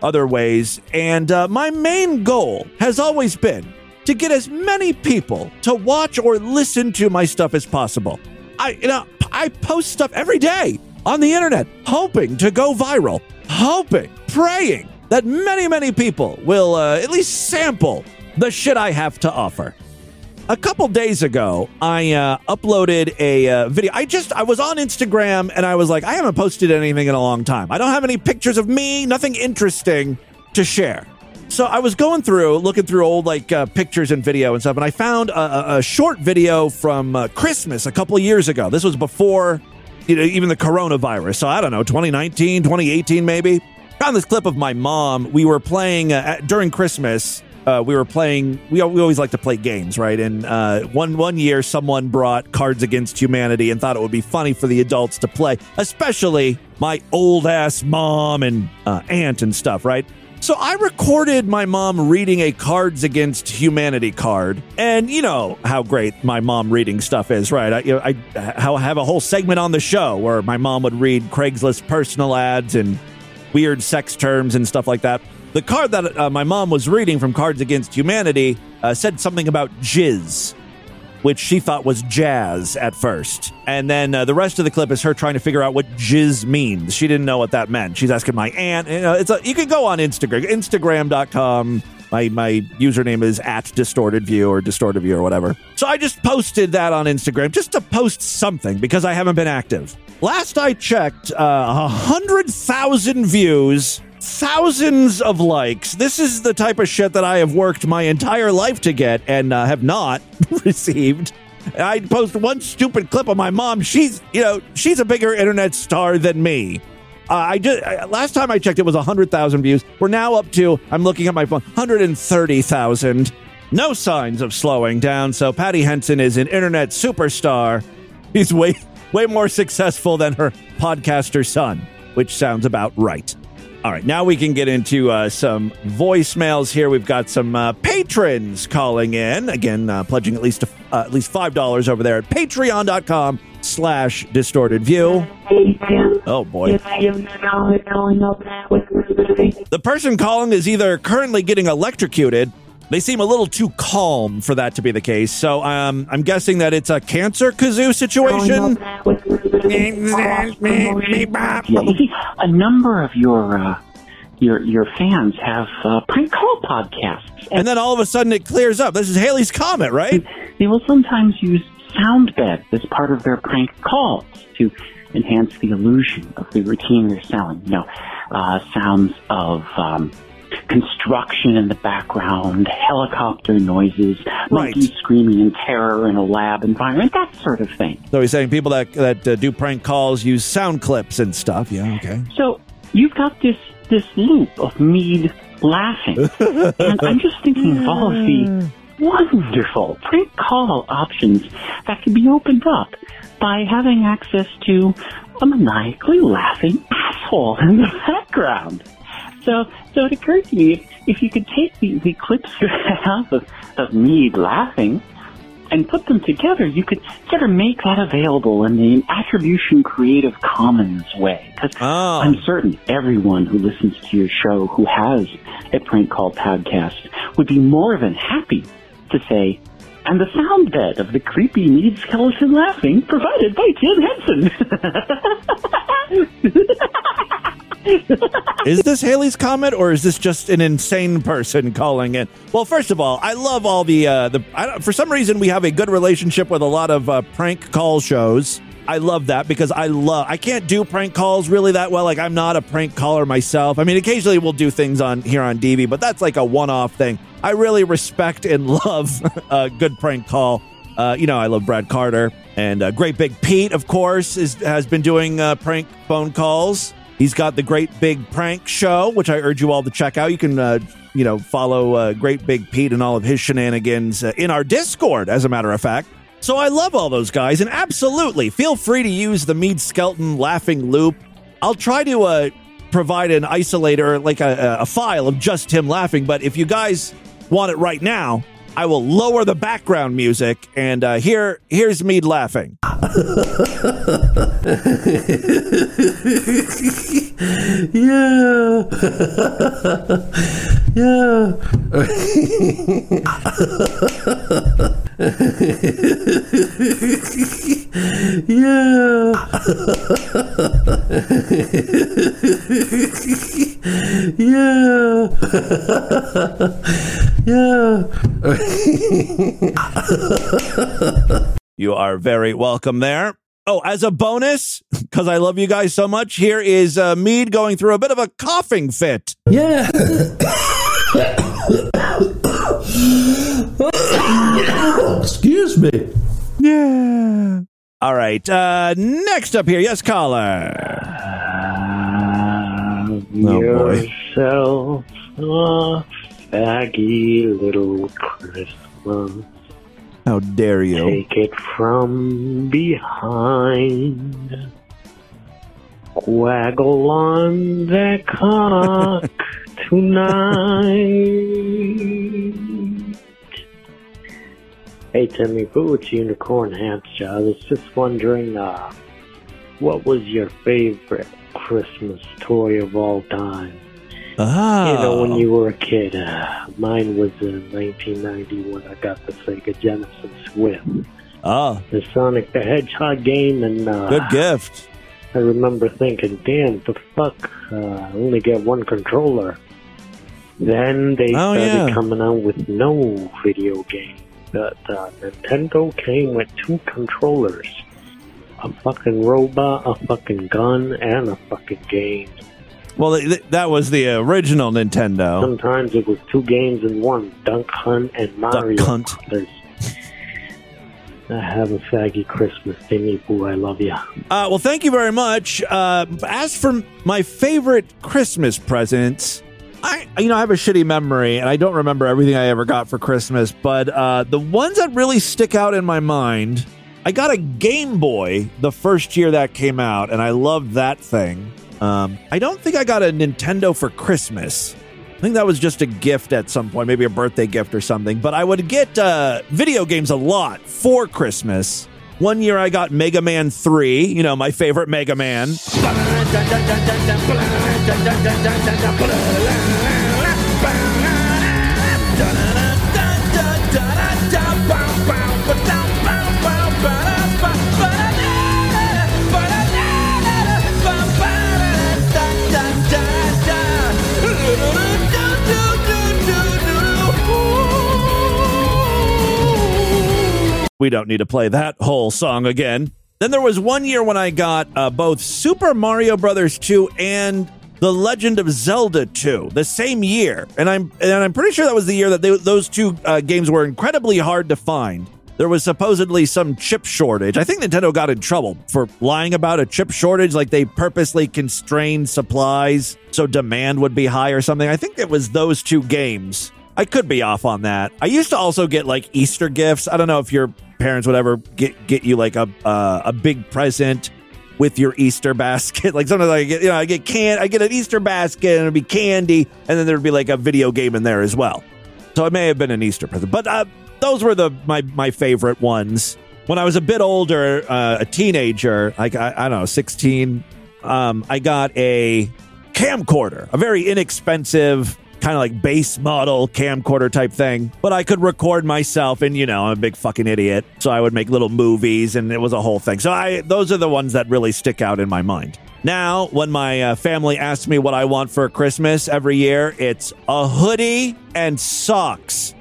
other ways. And uh, my main goal has always been to get as many people to watch or listen to my stuff as possible. I, you know, I post stuff every day on the internet, hoping to go viral, hoping, praying that many, many people will uh, at least sample the shit I have to offer a couple days ago, I uh, uploaded a uh, video. I just I was on Instagram and I was like, I haven't posted anything in a long time. I don't have any pictures of me, nothing interesting to share. So I was going through, looking through old like uh, pictures and video and stuff, and I found a, a short video from uh, Christmas a couple years ago. This was before you know, even the coronavirus. So I don't know, 2019, 2018, maybe. Found this clip of my mom. We were playing uh, during Christmas uh, we were playing. We, we always like to play games, right? And uh, one one year, someone brought Cards Against Humanity and thought it would be funny for the adults to play, especially my old ass mom and uh, aunt and stuff, right? So I recorded my mom reading a Cards Against Humanity card, and you know how great my mom reading stuff is, right? I, I, I have a whole segment on the show where my mom would read Craigslist personal ads and weird sex terms and stuff like that. The card that uh, my mom was reading from Cards Against Humanity uh, said something about jizz, which she thought was jazz at first. And then uh, the rest of the clip is her trying to figure out what jizz means. She didn't know what that meant. She's asking my aunt. You, know, it's a, you can go on Instagram, Instagram.com. My, my username is at distorted view or distorted view or whatever. So I just posted that on Instagram just to post something because I haven't been active. Last I checked, uh, a uh, hundred thousand views thousands of likes. This is the type of shit that I have worked my entire life to get and uh, have not received. I post one stupid clip of my mom. She's, you know, she's a bigger internet star than me. Uh, I just last time I checked, it was hundred thousand views. We're now up to. I'm looking at my phone, hundred and thirty thousand. No signs of slowing down. So Patty Henson is an internet superstar. He's way way more successful than her podcaster son, which sounds about right. All right, now we can get into uh, some voicemails here. We've got some uh, patrons calling in. Again, uh, pledging at least uh, at least five dollars over there at patreon.com slash distorted view. Oh boy. The person calling is either currently getting electrocuted. They seem a little too calm for that to be the case. So um, I'm guessing that it's a cancer kazoo situation. a number of your uh, your your fans have uh, prank call podcasts. And then all of a sudden it clears up. This is Haley's Comet, right? They will sometimes use sound bed as part of their prank calls to enhance the illusion of the routine they're selling. You know, uh, sounds of um, construction in the background, helicopter noises, monkeys screaming in terror in a lab environment, that sort of thing. So he's saying people that that uh, do prank calls use sound clips and stuff. Yeah, okay. So you've got this this loop of Mead laughing, and I'm just thinking of all of the wonderful prank call options that could be opened up by having access to a maniacally laughing asshole in the background. So, so it occurred to me if, if you could take the, the clips you have of, of Mead laughing and put them together, you could sort of make that available in the Attribution Creative Commons way. Because ah. I'm certain everyone who listens to your show who has a prank call podcast would be more than happy to say, and the sound bed of the creepy Mead skeleton laughing provided by Tim Henson. is this Haley's Comet or is this just an insane person calling in? Well, first of all, I love all the uh, the. For some reason, we have a good relationship with a lot of uh, prank call shows. I love that because I love. I can't do prank calls really that well. Like I'm not a prank caller myself. I mean, occasionally we'll do things on here on DV, but that's like a one-off thing. I really respect and love a good prank call. Uh, you know, I love Brad Carter and uh, Great Big Pete, of course, is has been doing uh, prank phone calls. He's got the Great Big Prank Show, which I urge you all to check out. You can, uh, you know, follow uh, Great Big Pete and all of his shenanigans uh, in our Discord, as a matter of fact. So I love all those guys, and absolutely feel free to use the Mead Skelton laughing loop. I'll try to uh, provide an isolator, like a, a file of just him laughing, but if you guys want it right now, I will lower the background music, and uh, here here's Mead laughing. yeah. yeah. yeah. yeah. Yeah. you are very welcome there. Oh, as a bonus, because I love you guys so much, here is uh, Mead going through a bit of a coughing fit. Yeah. Excuse me. Yeah. All right. Uh, next up here, yes, caller. Oh boy. yourself a faggy little Christmas. How dare you? Take it from behind. Waggle on that cock tonight. Hey Timmy, Boots Unicorn Hamster. I was just wondering, uh, what was your favorite Christmas toy of all time? Ah. You know, when you were a kid, uh, mine was in 1990 when I got the Sega Genesis with Oh, the Sonic the Hedgehog game, and uh, good gift. I remember thinking, "Damn, the fuck! Uh, I only get one controller." Then they Oh, started yeah. coming out with no video game. But uh, Nintendo came with two controllers: a fucking robot, a fucking gun, and a fucking game. Well, th- th- that was the original Nintendo. Sometimes it was two games in one: Duck Hunt and Mario Duck Hunt. I have a faggy Christmas, Timmy Boo. I love ya. Uh, well, thank you very much. Uh, as for my favorite Christmas presents, I you know I have a shitty memory and I don't remember everything I ever got for Christmas, but uh, the ones that really stick out in my mind, I got a Game Boy the first year that came out, and I loved that thing. Um, I don't think I got a Nintendo for Christmas. I think that was just a gift at some point, maybe a birthday gift or something. But I would get uh, video games a lot for Christmas. One year I got Mega Man 3, you know, my favorite Mega Man. We don't need to play that whole song again. Then there was one year when I got uh, both Super Mario Brothers 2 and The Legend of Zelda 2 the same year, and I'm and I'm pretty sure that was the year that they, those two uh, games were incredibly hard to find. There was supposedly some chip shortage. I think Nintendo got in trouble for lying about a chip shortage, like they purposely constrained supplies so demand would be high or something. I think it was those two games. I could be off on that. I used to also get like Easter gifts. I don't know if your parents would ever get get you like a uh, a big present with your Easter basket. Like sometimes I get you know I get can I get an Easter basket and it'd be candy, and then there'd be like a video game in there as well. So it may have been an Easter present, but uh, those were the my my favorite ones. When I was a bit older, uh, a teenager, like I, I don't know, sixteen, um, I got a camcorder, a very inexpensive kind of like base model camcorder type thing, but I could record myself and you know, I'm a big fucking idiot. So I would make little movies and it was a whole thing. So I those are the ones that really stick out in my mind. Now, when my uh, family asks me what I want for Christmas every year, it's a hoodie and socks.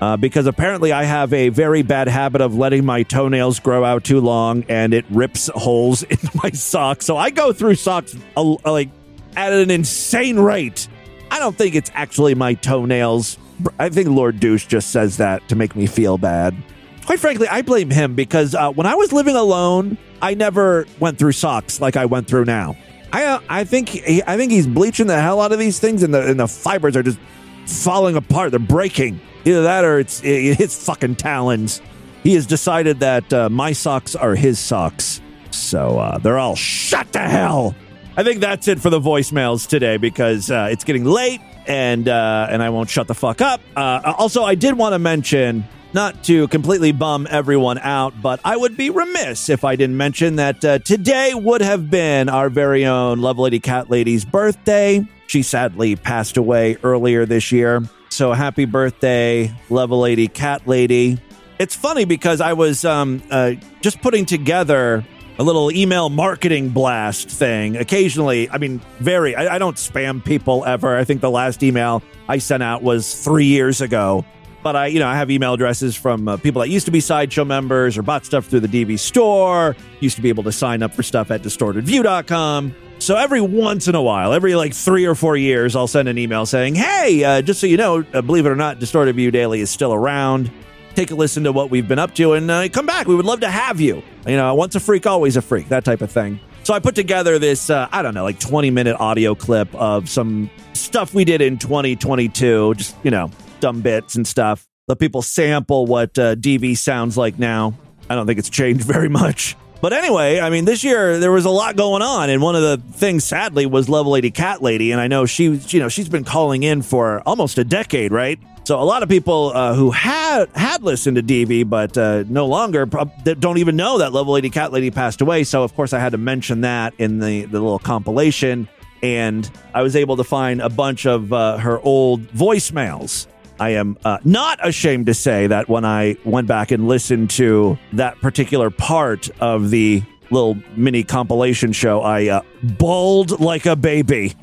Uh, because apparently I have a very bad habit of letting my toenails grow out too long and it rips holes in my socks. So I go through socks like at an insane rate. I don't think it's actually my toenails. I think Lord Douche just says that to make me feel bad. Quite frankly, I blame him because uh, when I was living alone, I never went through socks like I went through now. I uh, I think he, I think he's bleaching the hell out of these things, and the and the fibers are just falling apart. They're breaking. Either that or it's it, his fucking talons. He has decided that uh, my socks are his socks, so uh, they're all shut to hell. I think that's it for the voicemails today because uh, it's getting late and uh, and I won't shut the fuck up. Uh, also, I did want to mention not to completely bum everyone out, but I would be remiss if I didn't mention that uh, today would have been our very own Love Lady Cat Lady's birthday. She sadly passed away earlier this year. So happy birthday, Love Lady Cat Lady. It's funny because I was um, uh, just putting together a little email marketing blast thing. Occasionally, I mean, very, I, I, don't spam people ever. I think the last email I sent out was three years ago. But I, you know, I have email addresses from uh, people that used to be Sideshow members or bought stuff through the DV store, used to be able to sign up for stuff at distortedview.com. So every once in a while, every like three or four years, I'll send an email saying, hey, uh, just so you know, uh, believe it or not, Distorted View Daily is still around take a listen to what we've been up to and uh, come back. We would love to have you. You know, once a freak, always a freak, that type of thing. So I put together this, uh, I don't know, like 20 minute audio clip of some stuff we did in 2022, just, you know, dumb bits and stuff. Let people sample what uh, DV sounds like now. I don't think it's changed very much. But anyway, I mean, this year there was a lot going on, and one of the things, sadly, was Level Lady Cat Lady, and I know she, you know, she's been calling in for almost a decade, right? So a lot of people uh, who had had listened to DV but uh, no longer don't even know that Level Lady Cat Lady passed away. So of course I had to mention that in the the little compilation, and I was able to find a bunch of uh, her old voicemails. I am uh, not ashamed to say that when I went back and listened to that particular part of the little mini compilation show, I uh, bawled like a baby.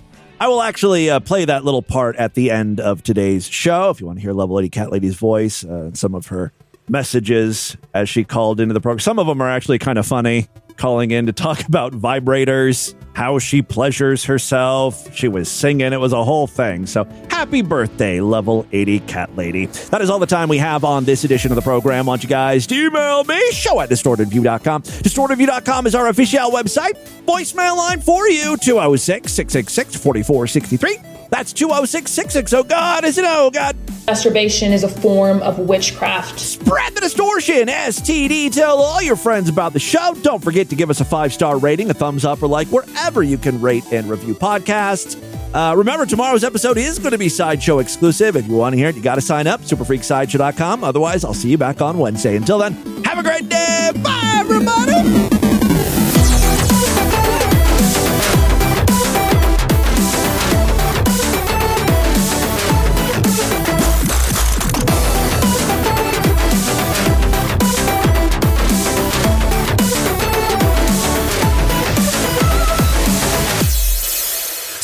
I will actually uh, play that little part at the end of today's show. If you want to hear Level Lady Cat Lady's voice, uh, some of her messages as she called into the program. Some of them are actually kind of funny, calling in to talk about vibrators, how she pleasures herself. She was singing, it was a whole thing. So happy birthday, Level 80 Cat Lady. That is all the time we have on this edition of the program. Want you guys to email me, show at distortedview.com. Distortedview.com is our official website. Voicemail line for you, 206 666 4463. That's 206 660. God, is it? Oh, God. Masturbation is a form of witchcraft. Spread the distortion. STD. Tell all your friends about the show. Don't forget to give us a five star rating, a thumbs up, or like wherever you can rate and review podcasts. Uh, remember, tomorrow's episode is going to be Sideshow exclusive. If you want to hear it, you got to sign up, superfreaksideshow.com. Otherwise, I'll see you back on Wednesday. Until then, have a great day. Bye, everybody.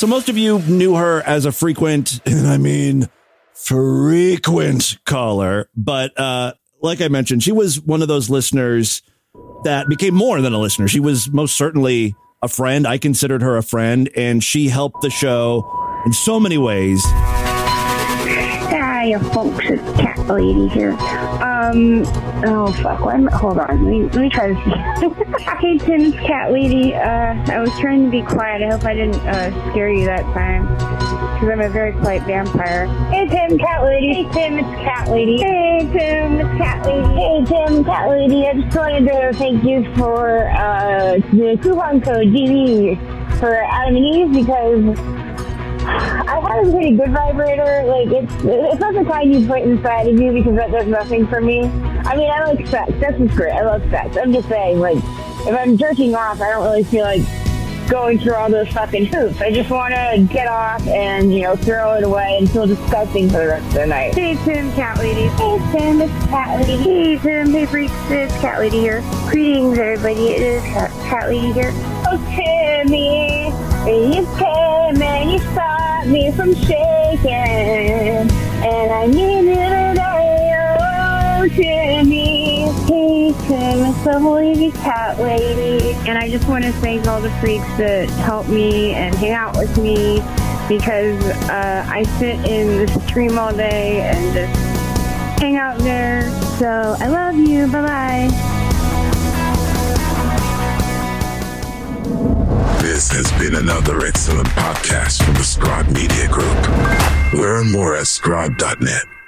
So most of you knew her as a frequent, and I mean frequent caller, but uh, like I mentioned, she was one of those listeners that became more than a listener. She was most certainly a friend. I considered her a friend, and she helped the show in so many ways. Hi, folks. It's Cat Lady here. Um, oh fuck. Why am hold on. Let me, let me try this. hey, Tim. It's Cat Lady. Uh, I was trying to be quiet. I hope I didn't uh, scare you that time. Because I'm a very polite vampire. Hey, Tim. Cat Lady. Hey, Tim. It's Cat Lady. Hey, Tim. It's Cat Lady. Hey, Tim. Cat Lady. I just wanted to thank you for uh, the coupon code DD for Adam and Eve because I have a pretty good vibrator. Like it's it's not the kind you put inside of you because that does nothing for me. I mean, I like sex. Sex is great. I love sex. I'm just saying, like, if I'm jerking off, I don't really feel like going through all those fucking hoops. I just want to get off and you know throw it away and feel disgusting for the rest of the night. Hey Tim, cat lady. Hey Tim, it's cat lady. Hey Tim, hey freaks, it's cat lady here. Greetings everybody. It is cat, cat lady here. Oh Timmy, you came and you stopped me from shaking, and I need you today. Oh Timmy. Tim, it's the lady cat lady. And I just want to thank all the freaks that help me and hang out with me because uh, I sit in the stream all day and just hang out there. So I love you. Bye bye. This has been another excellent podcast from the Scribe Media Group. Learn more at scribe.net.